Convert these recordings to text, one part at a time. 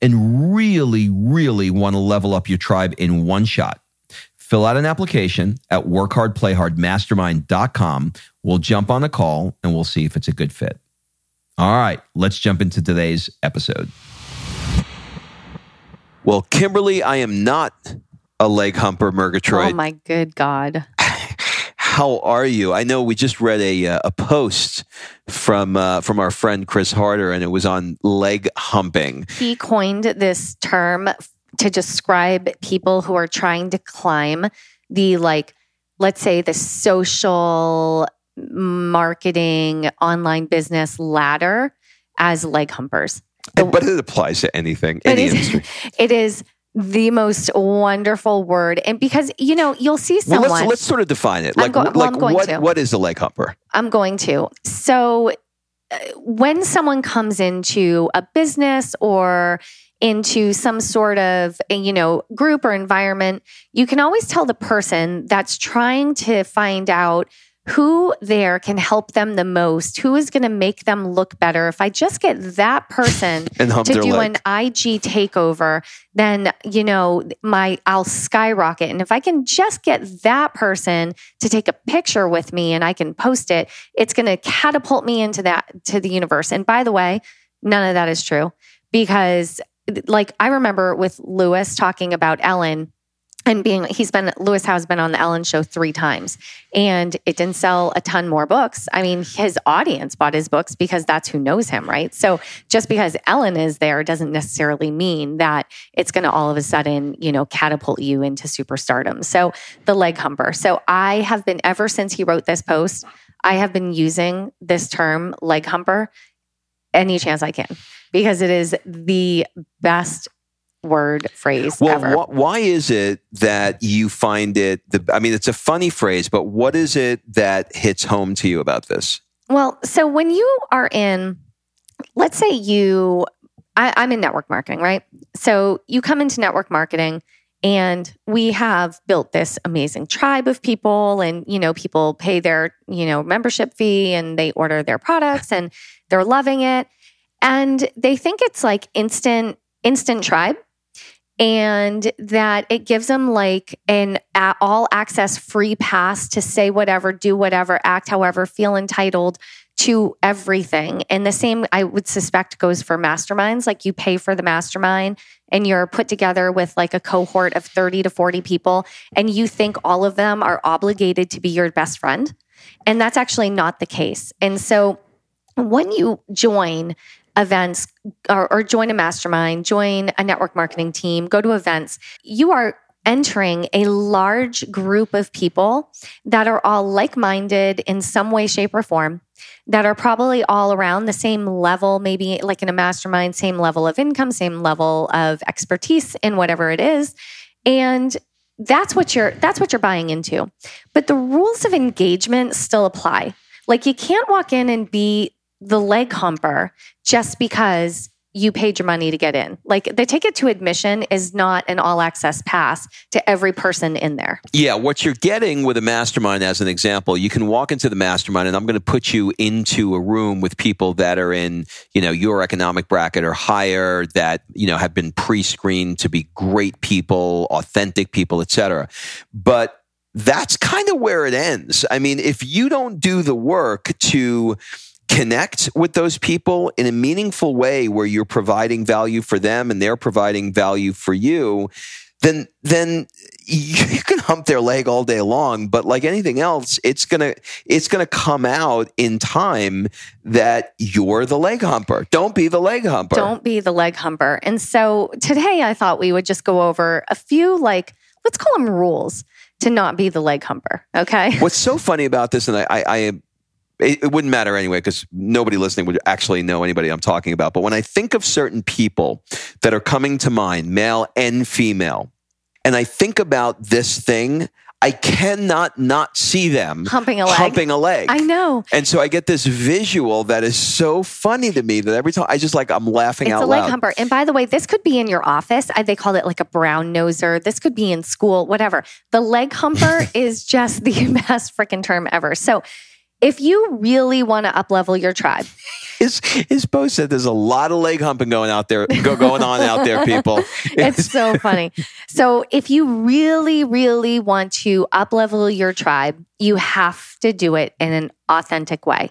and really, really want to level up your tribe in one shot, fill out an application at workhardplayhardmastermind.com. We'll jump on a call and we'll see if it's a good fit. All right, let's jump into today's episode. Well, Kimberly, I am not a leg humper, Murgatroyd. Oh my good God. How are you? I know we just read a uh, a post from uh, from our friend Chris Harder, and it was on leg humping. He coined this term to describe people who are trying to climb the like, let's say, the social marketing online business ladder as leg humpers. The, but it applies to anything, any it is, industry. It is the most wonderful word. And because, you know, you'll see someone. Well, let's, let's sort of define it. Like, go- well, like I'm going what, to. what is a leg humper? I'm going to. So uh, when someone comes into a business or into some sort of you know group or environment you can always tell the person that's trying to find out who there can help them the most who is going to make them look better if i just get that person to do leg. an IG takeover, then you know my I'll skyrocket. And if I can just get that person to take a picture with me and I can post it, it's going to catapult me into that to the universe. And by the way, none of that is true because like I remember with Lewis talking about Ellen and being he's been Lewis has been on the Ellen show 3 times and it didn't sell a ton more books. I mean, his audience bought his books because that's who knows him, right? So just because Ellen is there doesn't necessarily mean that it's going to all of a sudden, you know, catapult you into superstardom. So the leg humper. So I have been ever since he wrote this post, I have been using this term leg humper any chance I can because it is the best word phrase Well, ever. wh- why is it that you find it? The, I mean, it's a funny phrase, but what is it that hits home to you about this? Well, so when you are in, let's say you, I, I'm in network marketing, right? So you come into network marketing and we have built this amazing tribe of people and, you know, people pay their, you know, membership fee and they order their products and they're loving it. And they think it's like instant, instant tribe and that it gives them like an all access free pass to say whatever, do whatever, act however, feel entitled to everything. And the same, I would suspect, goes for masterminds. Like you pay for the mastermind and you're put together with like a cohort of 30 to 40 people, and you think all of them are obligated to be your best friend. And that's actually not the case. And so when you join events or, or join a mastermind, join a network marketing team, go to events, you are entering a large group of people that are all like minded in some way, shape, or form, that are probably all around the same level, maybe like in a mastermind, same level of income, same level of expertise in whatever it is. And that's what you're that's what you're buying into. But the rules of engagement still apply. Like you can't walk in and be the leg humper just because you paid your money to get in. Like the ticket to admission is not an all access pass to every person in there. Yeah, what you're getting with a mastermind, as an example, you can walk into the mastermind, and I'm going to put you into a room with people that are in, you know, your economic bracket or higher, that you know have been pre-screened to be great people, authentic people, etc. But that's kind of where it ends. I mean, if you don't do the work to connect with those people in a meaningful way where you're providing value for them and they're providing value for you, then then you can hump their leg all day long. But like anything else it's going to it's going to come out in time that you're the leg humper. Don't be the leg humper. Don't be the leg humper. And so today i thought we would just go over a few like let's call them rules to not be the leg humper okay? What's so funny about this and i i, I it, it wouldn't matter anyway because nobody listening would actually know anybody I'm talking about. But when I think of certain people that are coming to mind, male and female, and I think about this thing, I cannot not see them humping a leg. Humping a leg. I know. And so I get this visual that is so funny to me that every time I just like I'm laughing it's out a leg loud. humper. And by the way, this could be in your office. They call it like a brown noser. This could be in school, whatever. The leg humper is just the best freaking term ever. So if you really want to uplevel your tribe. His his post said there's a lot of leg humping going out there go, going on out there, people. it's so funny. So if you really, really want to uplevel your tribe, you have to do it in an authentic way.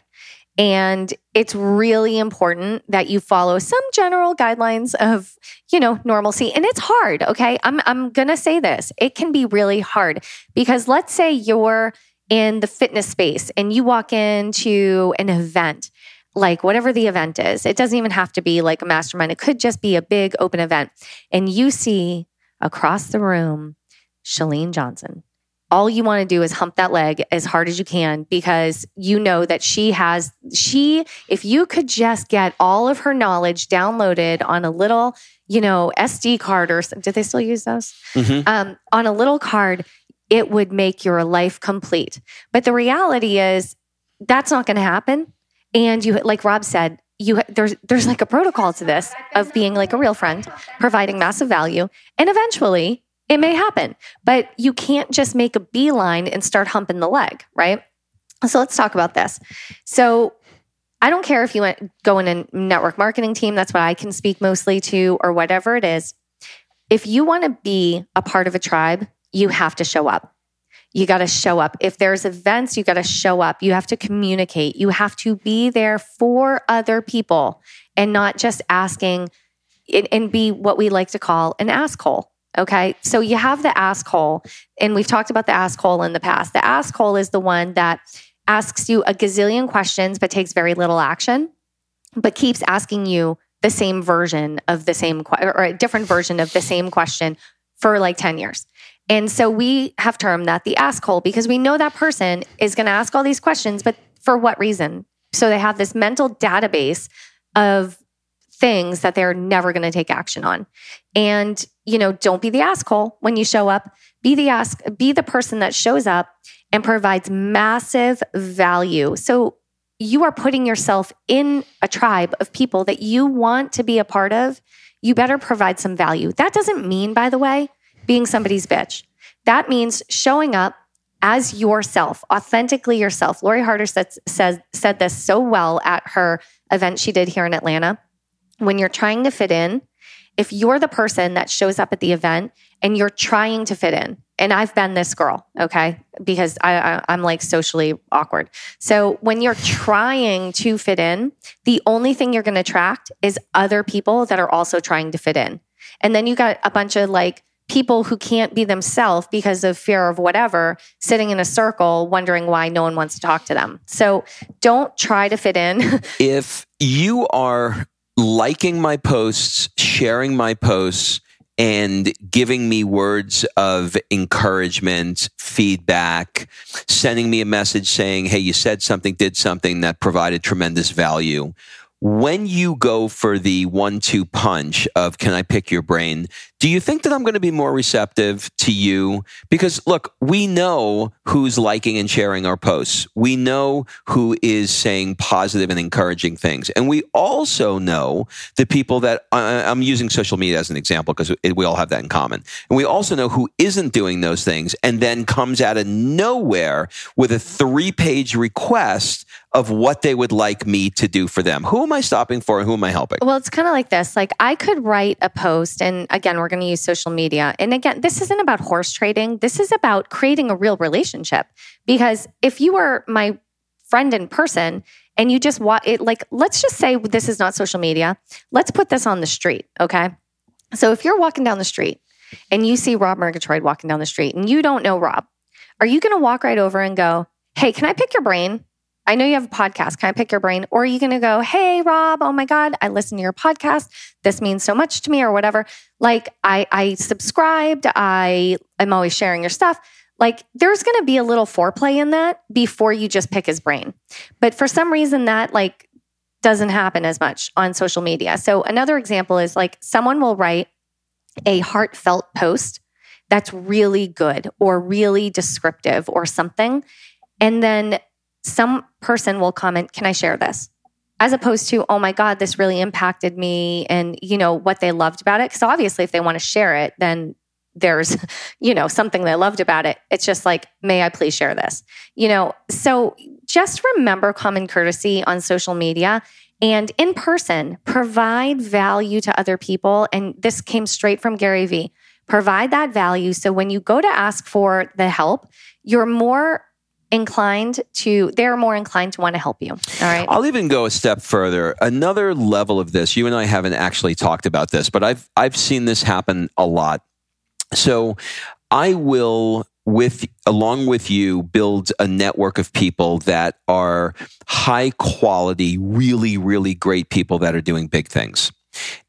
And it's really important that you follow some general guidelines of, you know, normalcy. And it's hard, okay? I'm I'm gonna say this. It can be really hard because let's say you're in the fitness space and you walk into an event, like whatever the event is, it doesn't even have to be like a mastermind. It could just be a big open event. And you see across the room, Chalene Johnson. All you want to do is hump that leg as hard as you can because you know that she has, she, if you could just get all of her knowledge downloaded on a little, you know, SD card or did they still use those? Mm-hmm. Um, on a little card, it would make your life complete. But the reality is that's not going to happen. And you, like Rob said, you there's there's like a protocol to this of being like a real friend, providing massive value, and eventually it may happen. But you can't just make a beeline and start humping the leg, right? So let's talk about this. So I don't care if you went go in a network marketing team, that's what I can speak mostly to, or whatever it is. If you want to be a part of a tribe, you have to show up. You got to show up. If there's events, you got to show up. You have to communicate. You have to be there for other people and not just asking and be what we like to call an ask hole. Okay. So you have the ask hole, and we've talked about the ask hole in the past. The ask hole is the one that asks you a gazillion questions, but takes very little action, but keeps asking you the same version of the same, or a different version of the same question for like 10 years. And so we have termed that the ask hole because we know that person is going to ask all these questions, but for what reason? So they have this mental database of things that they're never going to take action on. And, you know, don't be the ask hole when you show up. Be the ask, be the person that shows up and provides massive value. So you are putting yourself in a tribe of people that you want to be a part of. You better provide some value. That doesn't mean, by the way, being somebody's bitch. That means showing up as yourself, authentically yourself. Lori Harder said, said, said this so well at her event she did here in Atlanta. When you're trying to fit in, if you're the person that shows up at the event and you're trying to fit in, and I've been this girl, okay, because I, I, am like socially awkward. So when you're trying to fit in, the only thing you're going to attract is other people that are also trying to fit in. And then you got a bunch of like people who can't be themselves because of fear of whatever sitting in a circle wondering why no one wants to talk to them. So don't try to fit in. if you are liking my posts, sharing my posts, and giving me words of encouragement, feedback, sending me a message saying, Hey, you said something, did something that provided tremendous value when you go for the one two punch of can I pick your brain, do you think that I'm going to be more receptive to you? Because look, we know who's liking and sharing our posts. We know who is saying positive and encouraging things. And we also know the people that I'm using social media as an example because we all have that in common. And we also know who isn't doing those things and then comes out of nowhere with a three page request of what they would like me to do for them. Who am I stopping for and who am I helping? Well, it's kind of like this. Like I could write a post and again, we're going to use social media. And again, this isn't about horse trading. This is about creating a real relationship. Because if you were my friend in person and you just want it, like, let's just say this is not social media. Let's put this on the street. Okay. So if you're walking down the street and you see Rob Murgatroyd walking down the street and you don't know Rob, are you going to walk right over and go, Hey, can I pick your brain? I know you have a podcast. Can I pick your brain? Or are you going to go, Hey, Rob, oh my God, I listen to your podcast. This means so much to me or whatever. Like I, I subscribed. I am always sharing your stuff. Like there's going to be a little foreplay in that before you just pick his brain. But for some reason that like doesn't happen as much on social media. So another example is like someone will write a heartfelt post that's really good or really descriptive or something. And then some person will comment, Can I share this? As opposed to, Oh my God, this really impacted me and, you know, what they loved about it. Because obviously, if they want to share it, then there's, you know, something they loved about it. It's just like, May I please share this? You know, so just remember common courtesy on social media and in person, provide value to other people. And this came straight from Gary Vee. Provide that value. So when you go to ask for the help, you're more inclined to they're more inclined to want to help you all right? I'll even go a step further. Another level of this you and i haven't actually talked about this but i've i've seen this happen a lot. So i will with along with you build a network of people that are high quality really really great people that are doing big things.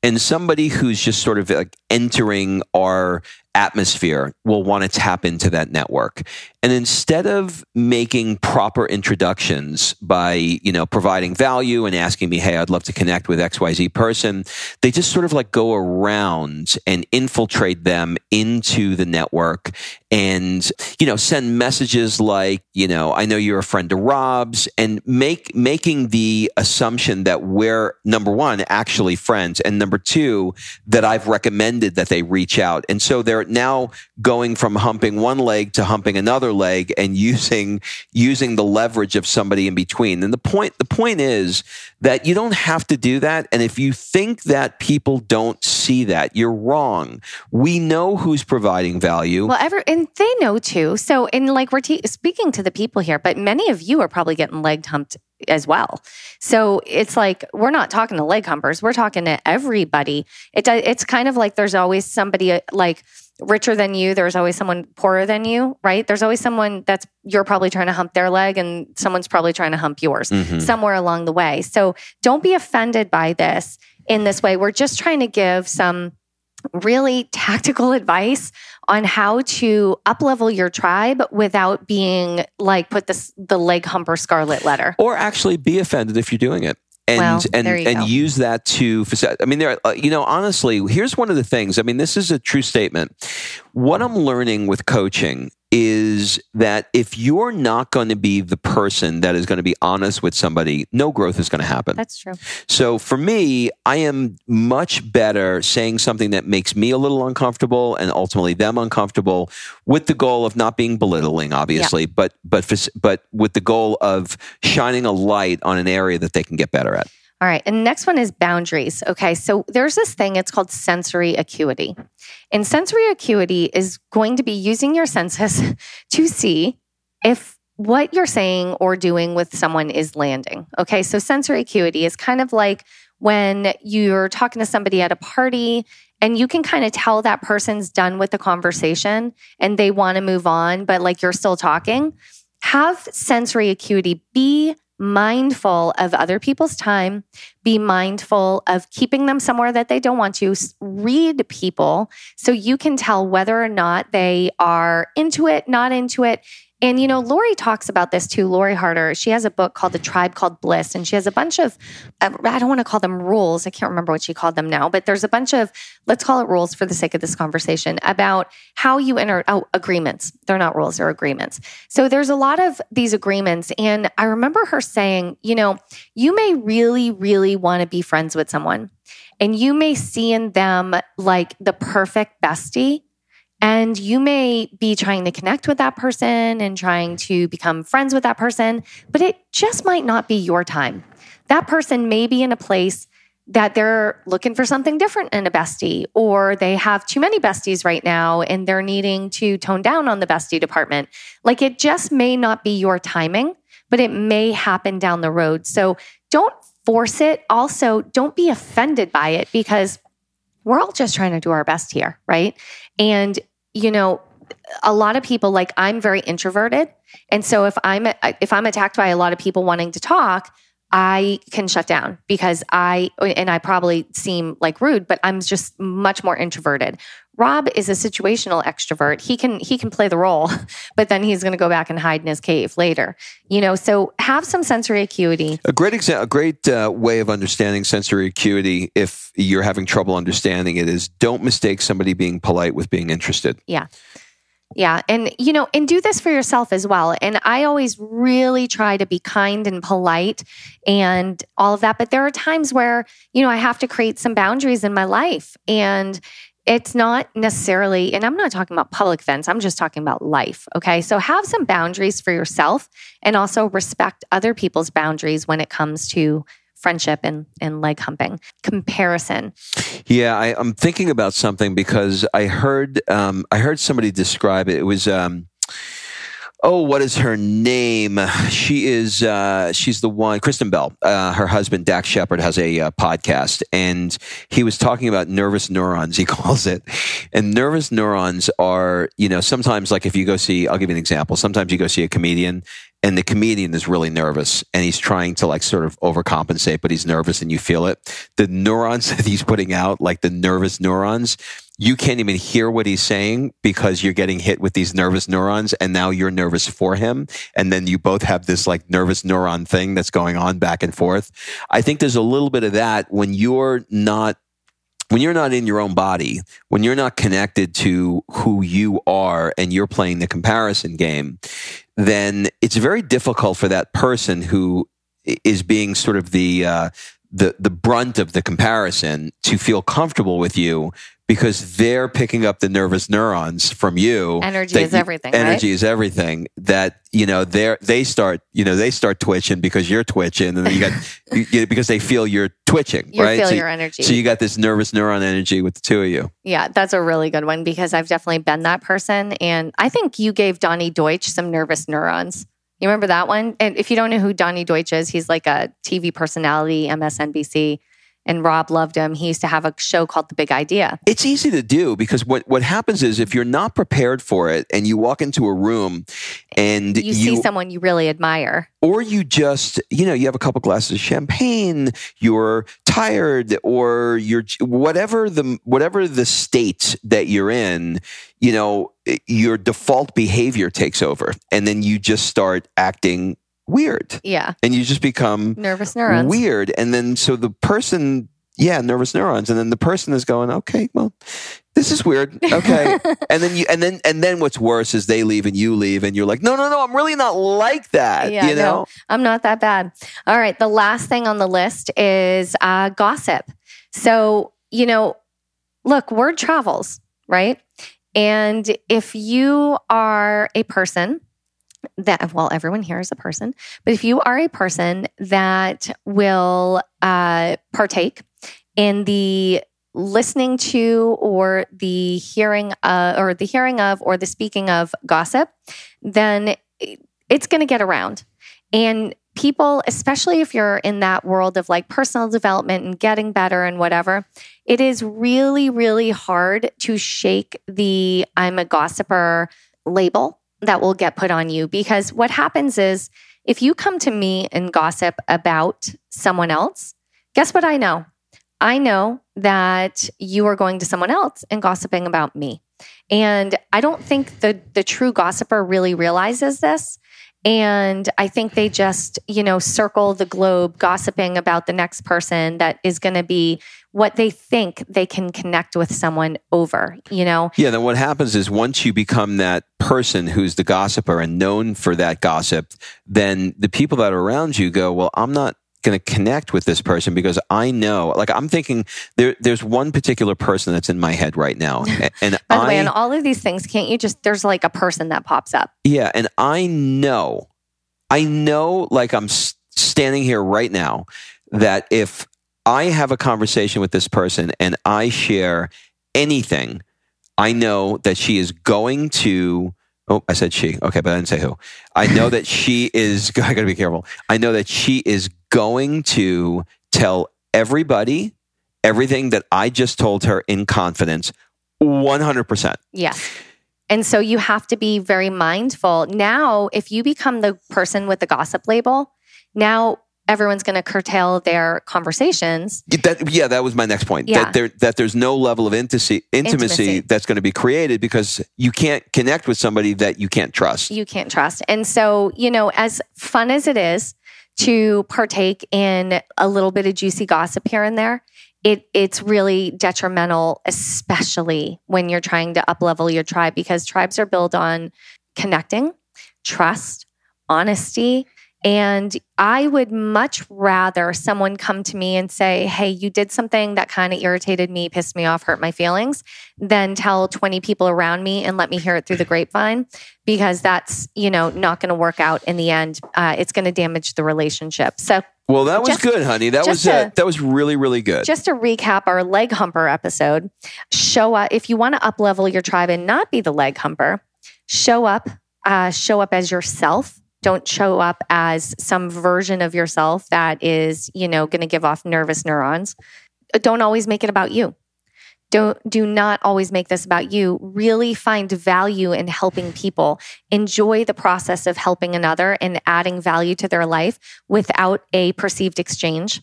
And somebody who's just sort of like entering our atmosphere will want to tap into that network. And instead of making proper introductions by, you know, providing value and asking me, hey, I'd love to connect with XYZ person, they just sort of like go around and infiltrate them into the network and, you know, send messages like, you know, I know you're a friend of Rob's and make making the assumption that we're number one, actually friends, and number two, that I've recommended that they reach out. And so they're now going from humping one leg to humping another leg and using using the leverage of somebody in between. And the point the point is that you don't have to do that. And if you think that people don't see that, you're wrong. We know who's providing value. Well, ever and they know too. So, and like we're te- speaking to the people here, but many of you are probably getting leg humped as well. So it's like we're not talking to leg humpers; we're talking to everybody. It it's kind of like there's always somebody uh, like richer than you, there's always someone poorer than you, right? There's always someone that's you're probably trying to hump their leg and someone's probably trying to hump yours mm-hmm. somewhere along the way. So don't be offended by this in this way. We're just trying to give some really tactical advice on how to uplevel your tribe without being like put this the leg humper scarlet letter. Or actually be offended if you're doing it and well, and and go. use that to I mean there uh, you know honestly here's one of the things. I mean this is a true statement. What I'm learning with coaching is that if you're not going to be the person that is going to be honest with somebody, no growth is going to happen. That's true. So for me, I am much better saying something that makes me a little uncomfortable and ultimately them uncomfortable with the goal of not being belittling, obviously, yeah. but, but, but with the goal of shining a light on an area that they can get better at. All right. And next one is boundaries. Okay. So there's this thing, it's called sensory acuity. And sensory acuity is going to be using your senses to see if what you're saying or doing with someone is landing. Okay. So sensory acuity is kind of like when you're talking to somebody at a party and you can kind of tell that person's done with the conversation and they want to move on, but like you're still talking. Have sensory acuity be mindful of other people's time, be mindful of keeping them somewhere that they don't want to. Read people so you can tell whether or not they are into it, not into it. And, you know, Lori talks about this too. Lori Harder, she has a book called The Tribe Called Bliss, and she has a bunch of, I don't want to call them rules. I can't remember what she called them now, but there's a bunch of, let's call it rules for the sake of this conversation about how you enter, oh, agreements. They're not rules, they're agreements. So there's a lot of these agreements. And I remember her saying, you know, you may really, really want to be friends with someone, and you may see in them like the perfect bestie and you may be trying to connect with that person and trying to become friends with that person, but it just might not be your time. That person may be in a place that they're looking for something different in a bestie, or they have too many besties right now and they're needing to tone down on the bestie department. Like it just may not be your timing, but it may happen down the road. So don't force it. Also, don't be offended by it because we're all just trying to do our best here, right? And you know, a lot of people like I'm very introverted. And so if I'm if I'm attacked by a lot of people wanting to talk, I can shut down because I and I probably seem like rude, but I'm just much more introverted. Rob is a situational extrovert. He can he can play the role, but then he's going to go back and hide in his cave later. You know, so have some sensory acuity. A great exa- a great uh, way of understanding sensory acuity if you're having trouble understanding it is don't mistake somebody being polite with being interested. Yeah. Yeah. And, you know, and do this for yourself as well. And I always really try to be kind and polite and all of that. But there are times where, you know, I have to create some boundaries in my life. And it's not necessarily, and I'm not talking about public events, I'm just talking about life. Okay. So have some boundaries for yourself and also respect other people's boundaries when it comes to friendship and, and leg humping comparison yeah I, am thinking about something because i heard um, i heard somebody describe it it was um, oh, what is her name? She is uh, she's the one. Kristen Bell, uh, her husband Dax Shepard has a uh, podcast, and he was talking about nervous neurons. He calls it, and nervous neurons are you know sometimes like if you go see, I'll give you an example. Sometimes you go see a comedian, and the comedian is really nervous and he's trying to like sort of overcompensate, but he's nervous and you feel it. The neurons that he's putting out, like the nervous neurons, you can't even hear what he's saying because you're getting hit with these nervous neurons and now you're nervous for him. And then you both have this like nervous neuron thing that's going on back and forth. I think there's a little bit of that when you're not when you're not in your own body, when you're not connected to who you are and you're playing the comparison game, then it's very difficult for that person who is being sort of the uh, the the brunt of the comparison to feel comfortable with you because they're picking up the nervous neurons from you. Energy is everything. Energy right? is everything. That you know they they start you know they start twitching because you're twitching, and then you got you, because they feel you're twitching. You right? feel so, your energy. So you got this nervous neuron energy with the two of you. Yeah, that's a really good one because I've definitely been that person, and I think you gave Donny Deutsch some nervous neurons. You remember that one? And if you don't know who Donny Deutsch is, he's like a TV personality, MSNBC and Rob loved him. He used to have a show called The Big Idea. It's easy to do because what, what happens is if you're not prepared for it and you walk into a room and you, you see someone you really admire, or you just, you know, you have a couple glasses of champagne, you're tired, or you're whatever the whatever the state that you're in, you know, your default behavior takes over, and then you just start acting weird. Yeah. And you just become nervous neurons. Weird. And then so the person, yeah, nervous neurons. And then the person is going, okay, well, this is weird. Okay. and then you, and then, and then what's worse is they leave and you leave and you're like, no, no, no, I'm really not like that. Yeah, you know, no, I'm not that bad. All right. The last thing on the list is uh, gossip. So, you know, look, word travels, right? And if you are a person that well everyone here is a person but if you are a person that will uh, partake in the listening to or the hearing uh, or the hearing of or the speaking of gossip then it's going to get around. And people especially if you're in that world of like personal development and getting better and whatever it is really really hard to shake the i'm a gossiper label that will get put on you because what happens is If you come to me and gossip about someone else, guess what I know? I know that you are going to someone else and gossiping about me. And I don't think the the true gossiper really realizes this. And I think they just, you know, circle the globe gossiping about the next person that is going to be what they think they can connect with someone over, you know? Yeah, then what happens is once you become that person who's the gossiper and known for that gossip, then the people that are around you go, Well, I'm not going to connect with this person because I know, like, I'm thinking there, there's one particular person that's in my head right now. And By the I, way, on all of these things, can't you just, there's like a person that pops up. yeah, and I know, I know, like, I'm s- standing here right now that if I have a conversation with this person and I share anything, I know that she is going to. Oh, I said she. Okay, but I didn't say who. I know that she is. I got to be careful. I know that she is going to tell everybody everything that I just told her in confidence, one hundred percent. Yes. And so you have to be very mindful. Now, if you become the person with the gossip label, now everyone's going to curtail their conversations. That, yeah, that was my next point. Yeah. That there that there's no level of intimacy, intimacy Intimacy. that's going to be created because you can't connect with somebody that you can't trust. You can't trust. And so, you know, as fun as it is to partake in a little bit of juicy gossip here and there, it it's really detrimental, especially when you're trying to uplevel your tribe because tribes are built on connecting, trust, honesty. And I would much rather someone come to me and say, Hey, you did something that kind of irritated me, pissed me off, hurt my feelings, than tell 20 people around me and let me hear it through the grapevine because that's, you know, not going to work out in the end. Uh, it's going to damage the relationship. So Well, that was Just- good, honey. That was uh, to- that was really really good. just to recap our leg humper episode, show up if you want to up level your tribe and not be the leg humper, show up, uh, show up as yourself. Don't show up as some version of yourself that is, you know, going to give off nervous neurons. Don't always make it about you. Don't do not always make this about you. Really find value in helping people. Enjoy the process of helping another and adding value to their life without a perceived exchange.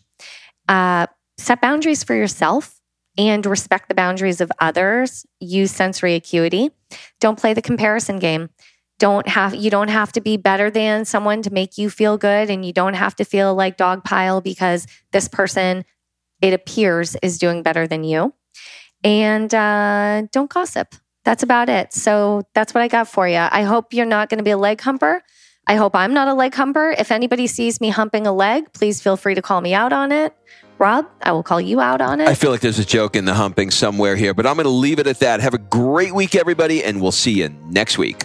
Uh, set boundaries for yourself and respect the boundaries of others. Use sensory acuity. Don't play the comparison game. Don't have you don't have to be better than someone to make you feel good, and you don't have to feel like dog pile because this person, it appears, is doing better than you. And uh, don't gossip. That's about it. So that's what I got for you. I hope you're not going to be a leg humper. I hope I'm not a leg humper. If anybody sees me humping a leg, please feel free to call me out on it. Rob, I will call you out on it. I feel like there's a joke in the humping somewhere here, but I'm going to leave it at that. Have a great week, everybody, and we'll see you next week.